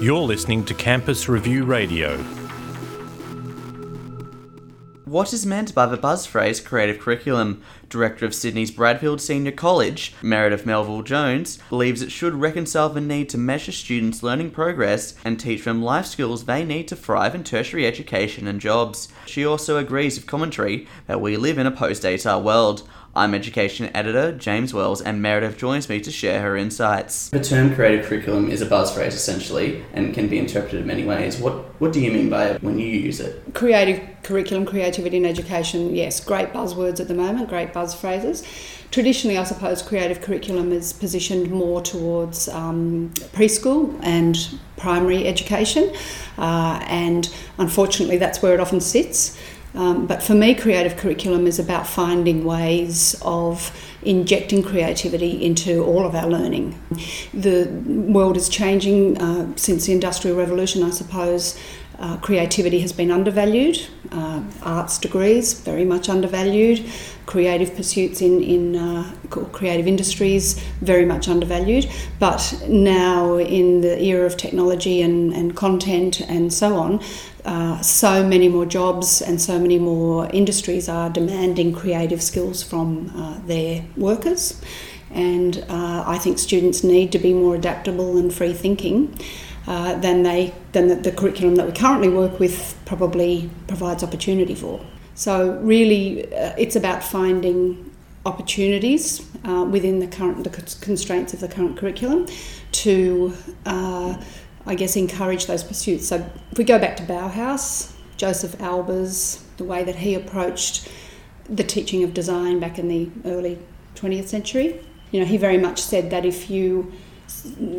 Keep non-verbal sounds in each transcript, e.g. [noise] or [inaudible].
You're listening to Campus Review Radio. What is meant by the buzz phrase creative curriculum? Director of Sydney's Bradfield Senior College, Meredith Melville Jones, believes it should reconcile the need to measure students' learning progress and teach them life skills they need to thrive in tertiary education and jobs. She also agrees with commentary that we live in a post ATAR world. I'm Education Editor James Wells, and Meredith joins me to share her insights. The term creative curriculum is a buzz phrase essentially and can be interpreted in many ways. What, what do you mean by it when you use it? Creative curriculum, creativity in education, yes, great buzzwords at the moment, great buzz phrases. Traditionally, I suppose creative curriculum is positioned more towards um, preschool and primary education, uh, and unfortunately, that's where it often sits. Um, but for me, creative curriculum is about finding ways of injecting creativity into all of our learning. The world is changing uh, since the Industrial Revolution, I suppose. Uh, creativity has been undervalued, uh, arts degrees very much undervalued, creative pursuits in, in uh, creative industries very much undervalued. But now, in the era of technology and, and content and so on, uh, so many more jobs and so many more industries are demanding creative skills from uh, their workers. And uh, I think students need to be more adaptable and free thinking. Uh, than they than the, the, curriculum that we currently work with probably provides opportunity for. So really, uh, it's about finding opportunities uh, within the current the constraints of the current curriculum to, uh, I guess, encourage those pursuits. So if we go back to Bauhaus, Josef Albers, the way that he approached the teaching of design back in the early 20th century, you know, he very much said that if you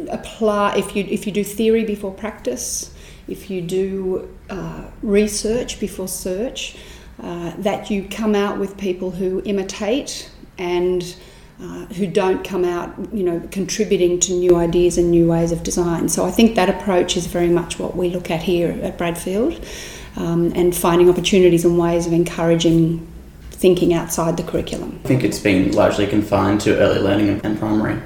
apply if you if you do theory before practice, if you do uh, research before search, uh, that you come out with people who imitate and uh, who don't come out, you know, contributing to new ideas and new ways of design. So I think that approach is very much what we look at here at Bradfield, um, and finding opportunities and ways of encouraging thinking outside the curriculum. I think it's been largely confined to early learning and primary.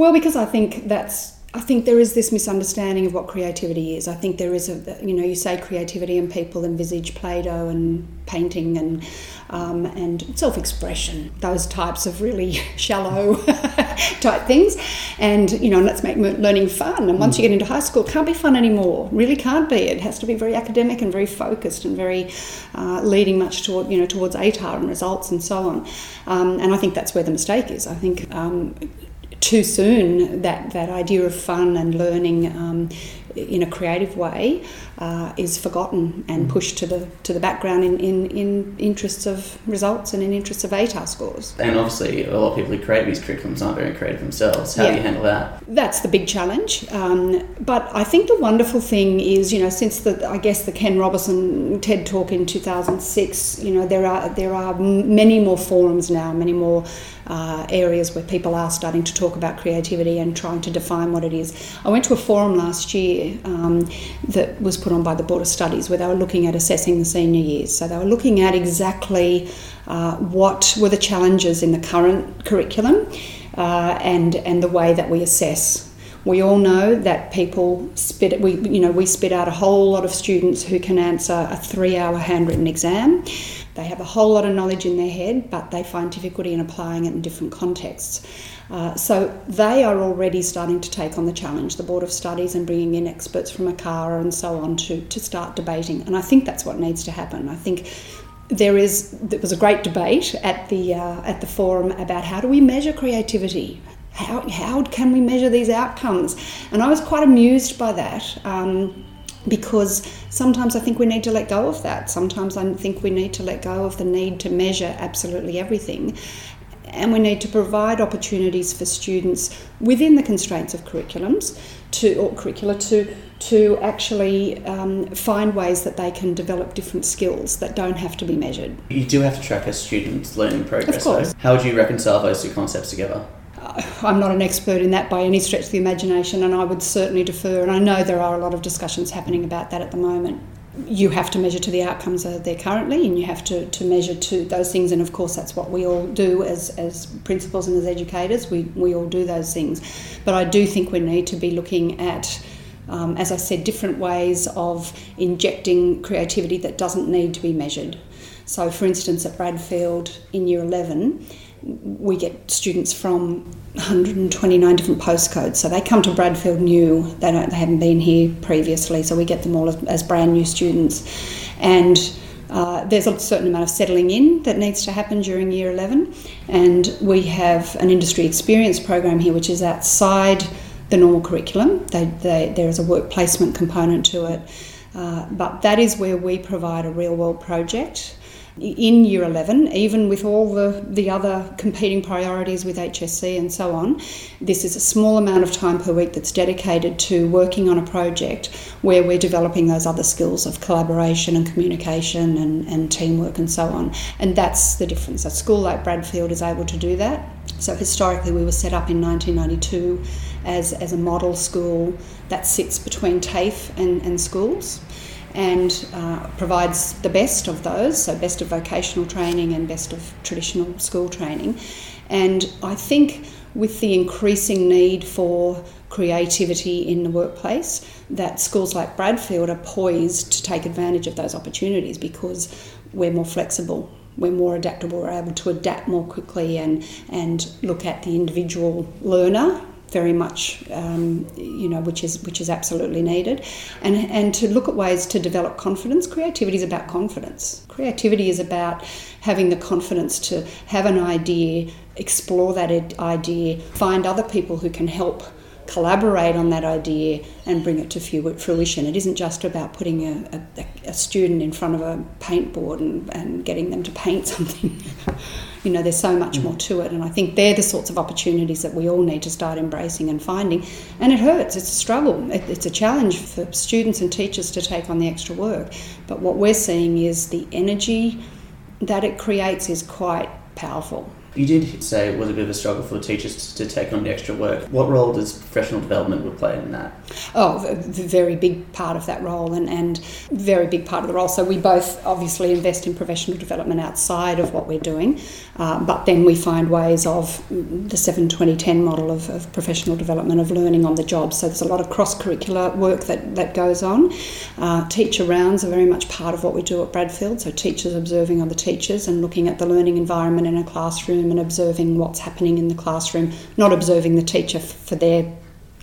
Well, because I think that's I think there is this misunderstanding of what creativity is. I think there is a, you know, you say creativity and people envisage Play-Doh and painting and um, and self-expression, those types of really [laughs] shallow [laughs] type things. And you know, let's make learning fun. And once you get into high school, it can't be fun anymore. Really can't be. It has to be very academic and very focused and very uh, leading much toward you know towards ATAR and results and so on. Um, and I think that's where the mistake is. I think um, too soon that, that idea of fun and learning um, in a creative way uh, is forgotten and mm. pushed to the to the background in, in, in interests of results and in interests of ATAR scores. And obviously, a lot of people who create these curriculums aren't very creative themselves. How yeah. do you handle that? That's the big challenge. Um, but I think the wonderful thing is, you know, since the I guess the Ken Robinson TED Talk in 2006, you know, there are there are many more forums now, many more uh, areas where people are starting to talk about creativity and trying to define what it is. I went to a forum last year um, that was put on by the Board of Studies where they were looking at assessing the senior years. So they were looking at exactly uh, what were the challenges in the current curriculum uh, and, and the way that we assess we all know that people spit we you know we spit out a whole lot of students who can answer a 3-hour handwritten exam they have a whole lot of knowledge in their head, but they find difficulty in applying it in different contexts. Uh, so they are already starting to take on the challenge, the Board of Studies, and bringing in experts from ACARA and so on to, to start debating. And I think that's what needs to happen. I think there is there was a great debate at the uh, at the forum about how do we measure creativity. How, how can we measure these outcomes? And I was quite amused by that. Um, because sometimes I think we need to let go of that. Sometimes I think we need to let go of the need to measure absolutely everything. And we need to provide opportunities for students within the constraints of curriculums to or curricula to to actually um, find ways that they can develop different skills that don't have to be measured. You do have to track a student's learning progress. Of course. Though. How would you reconcile those two concepts together? I'm not an expert in that by any stretch of the imagination, and I would certainly defer. And I know there are a lot of discussions happening about that at the moment. you have to measure to the outcomes that are there currently and you have to, to measure to those things and of course that's what we all do as, as principals and as educators we, we all do those things but i do think we need to be looking at um, as i said different ways of injecting creativity that doesn't need to be measured so for instance at bradfield in year 11 we get students from 129 different postcodes. So they come to Bradfield new. They don't. They haven't been here previously. So we get them all as, as brand new students, and uh, there's a certain amount of settling in that needs to happen during year 11. And we have an industry experience program here, which is outside the normal curriculum. They, they, there is a work placement component to it. Uh, but that is where we provide a real world project in year 11, even with all the, the other competing priorities with HSC and so on, this is a small amount of time per week that's dedicated to working on a project where we're developing those other skills of collaboration and communication and, and teamwork and so on. And that's the difference. A school like Bradfield is able to do that. So historically, we were set up in 1992 as, as a model school that sits between TAFE and, and schools and uh, provides the best of those, so best of vocational training and best of traditional school training. And I think with the increasing need for creativity in the workplace, that schools like Bradfield are poised to take advantage of those opportunities because we're more flexible. We're more adaptable, we're able to adapt more quickly and, and look at the individual learner very much, um, you know, which is which is absolutely needed, and and to look at ways to develop confidence. Creativity is about confidence. Creativity is about having the confidence to have an idea, explore that idea, find other people who can help collaborate on that idea and bring it to fruition. It isn't just about putting a, a, a student in front of a paint board and, and getting them to paint [laughs] something. you know, there's so much mm. more to it. And I think they're the sorts of opportunities that we all need to start embracing and finding. And it hurts, it's a struggle, it, it's a challenge for students and teachers to take on the extra work. But what we're seeing is the energy that it creates is quite powerful. You did say it was a bit of a struggle for teachers to take on the extra work. What role does professional development play in that? Oh, a very big part of that role and, and very big part of the role. So we both obviously invest in professional development outside of what we're doing, uh, but then we find ways of the 7 20 10 model of, of professional development, of learning on the job. So there's a lot of cross curricular work that, that goes on. Uh, teacher rounds are very much part of what we do at Bradfield. So teachers observing other teachers and looking at the learning environment in a classroom and observing what's happening in the classroom, not observing the teacher for their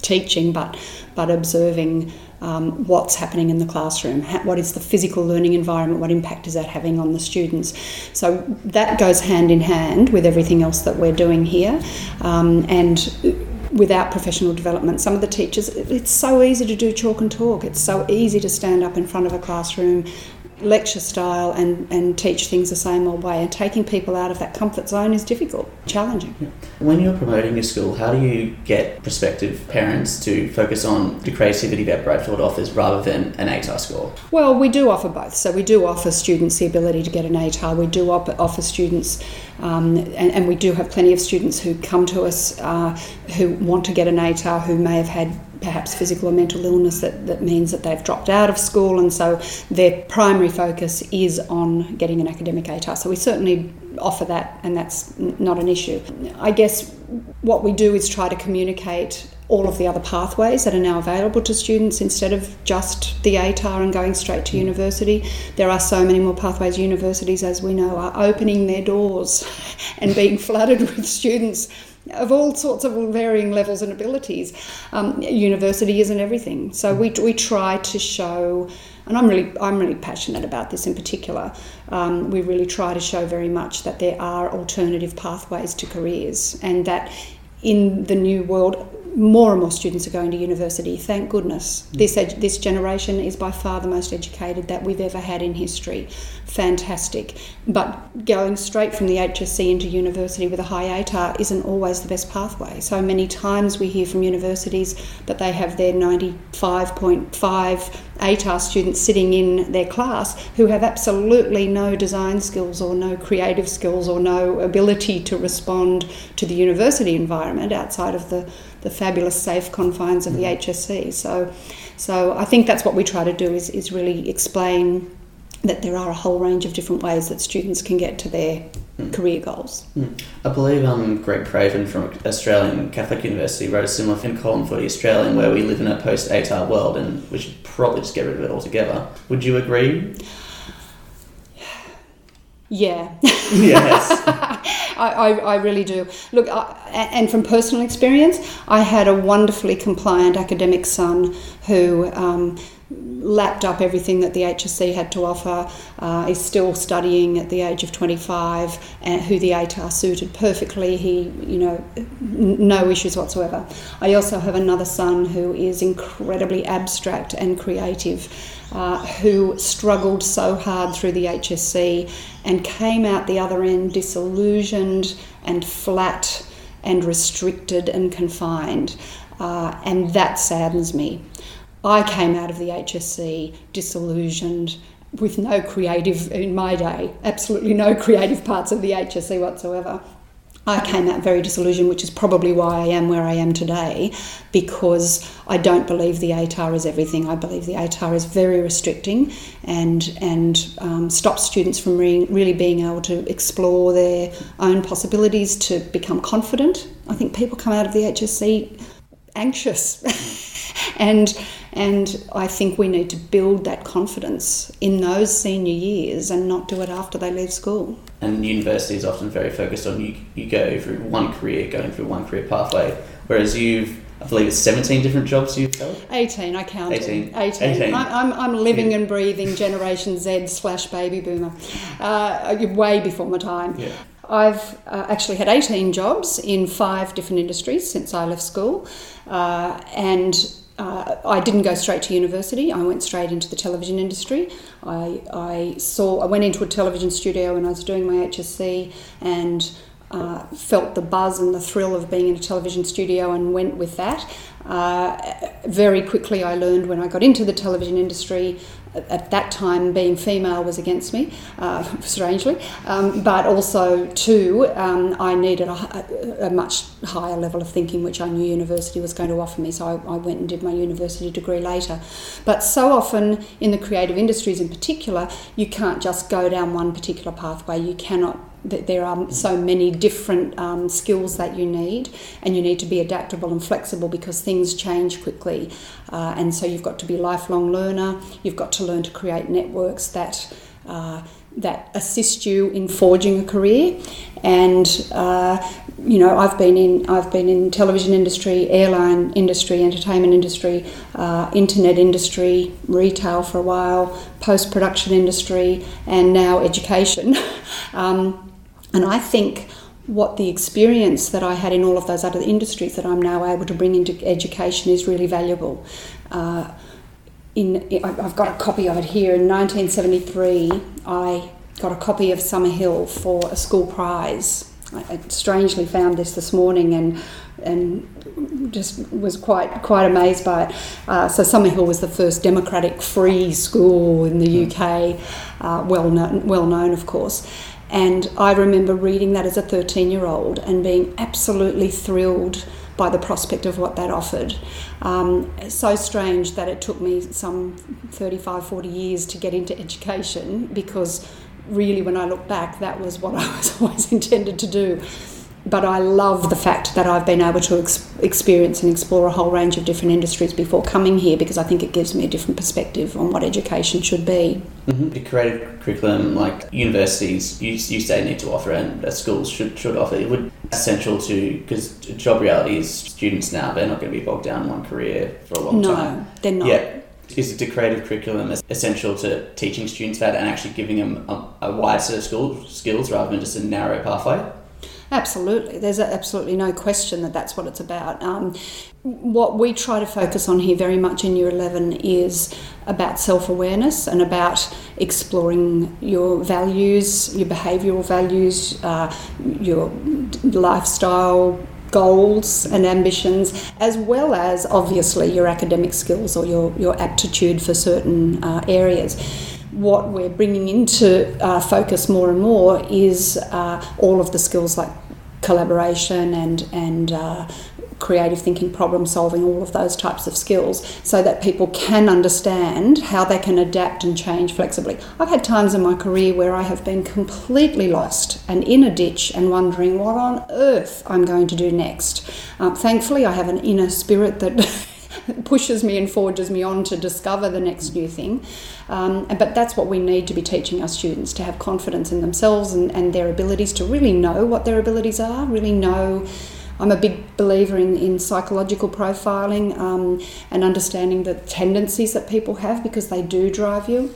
teaching, but but observing um, what's happening in the classroom. what is the physical learning environment? What impact is that having on the students? So that goes hand in hand with everything else that we're doing here, um, and without professional development. Some of the teachers, it's so easy to do chalk and talk. It's so easy to stand up in front of a classroom lecture style and, and teach things the same old way. And taking people out of that comfort zone is difficult, challenging. When you're promoting a school, how do you get prospective parents to focus on the creativity that Bradfield offers rather than an ATAR score? Well, we do offer both. So we do offer students the ability to get an ATAR. We do offer students, um, and, and, we do have plenty of students who come to us uh, who want to get an ATAR who may have had perhaps physical or mental illness that, that means that they've dropped out of school and so their primary focus is on getting an academic ATAR. So we certainly offer that and that's not an issue. I guess what we do is try to communicate all of the other pathways that are now available to students instead of just the ATAR and going straight to mm. university. There are so many more pathways. Universities, as we know, are opening their doors [laughs] and being flooded with students of all sorts of varying levels and abilities. Um, university isn't everything, so we, we try to show, and I'm really I'm really passionate about this in particular. Um, we really try to show very much that there are alternative pathways to careers, and that in the new world, more and more students are going to university. Thank goodness. Mm. This ed- this generation is by far the most educated that we've ever had in history. Fantastic. But going straight from the HSC into university with a high ATAR isn't always the best pathway. So many times we hear from universities that they have their 95.5 ATAR students sitting in their class who have absolutely no design skills or no creative skills or no ability to respond to the university environment outside of the, the fabulous safe confines of the mm. HSC. So, so I think that's what we try to do is, is really explain that there are a whole range of different ways that students can get to their mm. career goals. Mm. I believe um, Greg Craven from Australian Catholic University wrote a similar in column for the Australian where we live in a post ATAR world and we should probably just get rid of it altogether. Would you agree? Yeah. yes. [laughs] I, I, I, really do. Look, I, and from personal experience, I had a wonderfully compliant academic son who. Um, lapped up everything that the HSC had to offer, uh, is still studying at the age of 25, and who the ATAR suited perfectly. He, you know, no issues whatsoever. I also have another son who is incredibly abstract and creative. Uh, who struggled so hard through the HSC and came out the other end disillusioned and flat and restricted and confined. Uh, and that saddens me. I came out of the HSC disillusioned with no creative, in my day, absolutely no creative parts of the HSC whatsoever. I came out very disillusioned, which is probably why I am where I am today, because I don't believe the ATAR is everything. I believe the ATAR is very restricting and and um, stops students from re- really being able to explore their own possibilities to become confident. I think people come out of the HSC anxious, [laughs] and and I think we need to build that confidence in those senior years and not do it after they leave school. And university is often very focused on you, you go through one career, going through one career pathway, whereas you've I believe it's 17 different jobs you've held? 18, I counted. 18. 18. 18. I, am I'm living yeah. and breathing Generation Z slash baby boomer, uh, way before my time. Yeah. I've uh, actually had 18 jobs in five different industries since I left school. Uh, and uh, I didn't go straight to university. I went straight into the television industry. I, I saw I went into a television studio when I was doing my HSC and uh, felt the buzz and the thrill of being in a television studio and went with that. Uh, very quickly, I learned when I got into the television industry at that time being female was against me, uh, [laughs] strangely, um, but also too um, I needed a, a, much higher level of thinking, which I knew university was going to offer me. So I, I, went and did my university degree later. But so often in the creative industries, in particular, you can't just go down one particular pathway. You cannot there are so many different um, skills that you need, and you need to be adaptable and flexible because things change quickly. Uh, and so you've got to be a lifelong learner. You've got to learn to create networks that uh, that assist you in forging a career. And uh, you know, I've been in I've been in television industry, airline industry, entertainment industry, uh, internet industry, retail for a while, post production industry, and now education. [laughs] um, and I think what the experience that I had in all of those other industries that I'm now able to bring into education is really valuable. Uh, in, I've got a copy of it here. In 1973, I got a copy of Summerhill for a school prize. I strangely found this this morning and and just was quite quite amazed by it. Uh, so Summerhill was the first democratic free school in the UK, uh, well known, well known of course. And I remember reading that as a 13 year old and being absolutely thrilled by the prospect of what that offered. Um, so strange that it took me some 35, 40 years to get into education because really, when I look back, that was what [laughs] I was always intended to do but I love the fact that I've been able to ex- experience and explore a whole range of different industries before coming here because I think it gives me a different perspective on what education should be. Mm-hmm. The creative curriculum, like universities, you, you say need to offer and uh, schools should, should offer, it would essential to because job reality is students now they're not going to be bogged down in one career for a long no, time. No, they're not. Yeah. Is the creative curriculum essential to teaching students that and actually giving them a, a wide set of school, skills rather than just a narrow pathway? Absolutely, there's absolutely no question that that's what it's about. Um, what we try to focus on here very much in Year 11 is about self awareness and about exploring your values, your behavioural values, uh, your lifestyle goals and ambitions, as well as obviously your academic skills or your, your aptitude for certain uh, areas. What we're bringing into uh, focus more and more is uh, all of the skills like collaboration and and uh, creative thinking, problem solving, all of those types of skills, so that people can understand how they can adapt and change flexibly. I've had times in my career where I have been completely lost and in a ditch and wondering what on earth I'm going to do next. Um, thankfully, I have an inner spirit that. [laughs] pushes me and forges me on to discover the next new thing. Um, but that's what we need to be teaching our students to have confidence in themselves and, and their abilities, to really know what their abilities are, really know I'm a big believer in, in psychological profiling um, and understanding the tendencies that people have because they do drive you.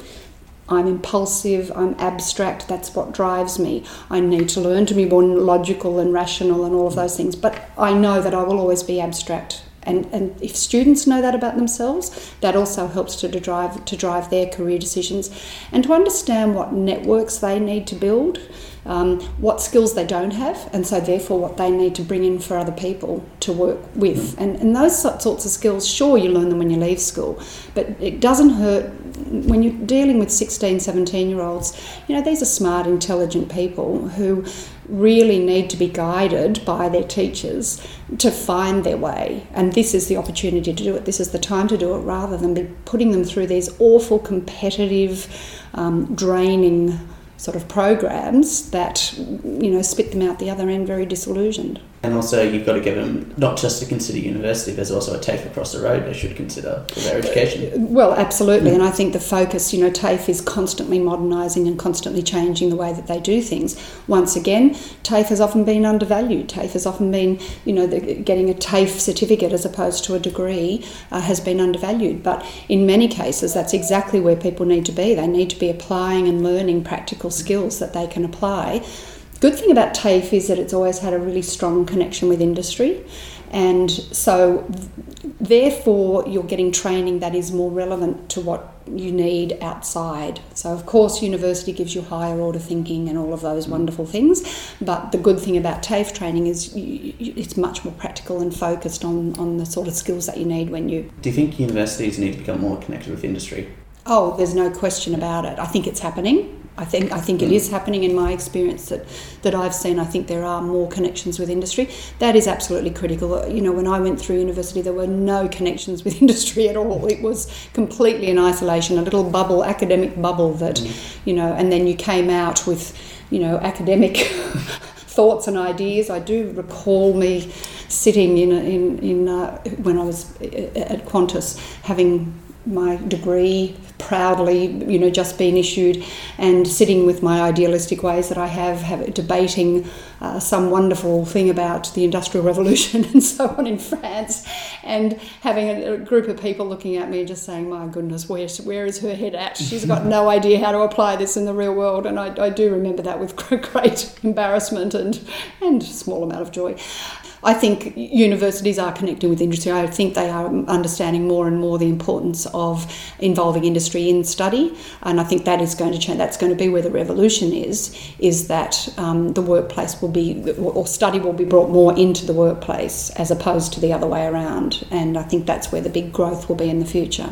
I'm impulsive, I'm abstract, that's what drives me. I need to learn to be more logical and rational and all of those things, but I know that I will always be abstract. And, and if students know that about themselves, that also helps to, to drive to drive their career decisions and to understand what networks they need to build um, what skills they don't have, and so therefore what they need to bring in for other people to work with. And, and those sorts of skills, sure, you learn them when you leave school, but it doesn't hurt when you're dealing with 16, 17 year olds. You know, these are smart, intelligent people who really need to be guided by their teachers to find their way. And this is the opportunity to do it. This is the time to do it rather than be putting them through these awful, competitive, um, draining sort of programs that you know spit them out the other end very disillusioned. And also, you've got to give them not just to consider university. There's also a TAFE across the road they should consider for their education. Well, absolutely, and I think the focus, you know, TAFE is constantly modernising and constantly changing the way that they do things. Once again, TAFE has often been undervalued. TAFE has often been, you know, the, getting a TAFE certificate as opposed to a degree uh, has been undervalued. But in many cases, that's exactly where people need to be. They need to be applying and learning practical skills that they can apply good thing about TAFE is that it's always had a really strong connection with industry. And so, therefore, you're getting training that is more relevant to what you need outside. So, of course, university gives you higher order thinking and all of those mm. wonderful things. But the good thing about TAFE training is it's much more practical and focused on, on the sort of skills that you need when you. Do you think universities need to become more connected with industry? Oh, there's no question about it. I think it's happening. I think I think it is happening in my experience that, that I've seen. I think there are more connections with industry. That is absolutely critical. You know, when I went through university, there were no connections with [laughs] industry at all. It was completely in isolation, a little bubble, academic bubble that, mm. you know, and then you came out with, you know, academic [laughs] thoughts and ideas. I do recall me sitting in in in uh, when I was at Qantas having my degree proudly, you know, just been issued, and sitting with my idealistic ways that I have, have debating uh, some wonderful thing about the Industrial Revolution [laughs] and so on in France, and having a, a, group of people looking at me and just saying, "My goodness, where's where is her head at? She's got no [laughs] idea how to apply this in the real world." And I, I do remember that with [laughs] great embarrassment and and small amount of joy. I think universities are connecting with industry. I think they are understanding more and more the importance of involving industry in study, and I think that is going to change. That's going to be where the revolution is. Is that um, the workplace will be or study will be brought more into the workplace as opposed to the other way around, and I think that's where the big growth will be in the future.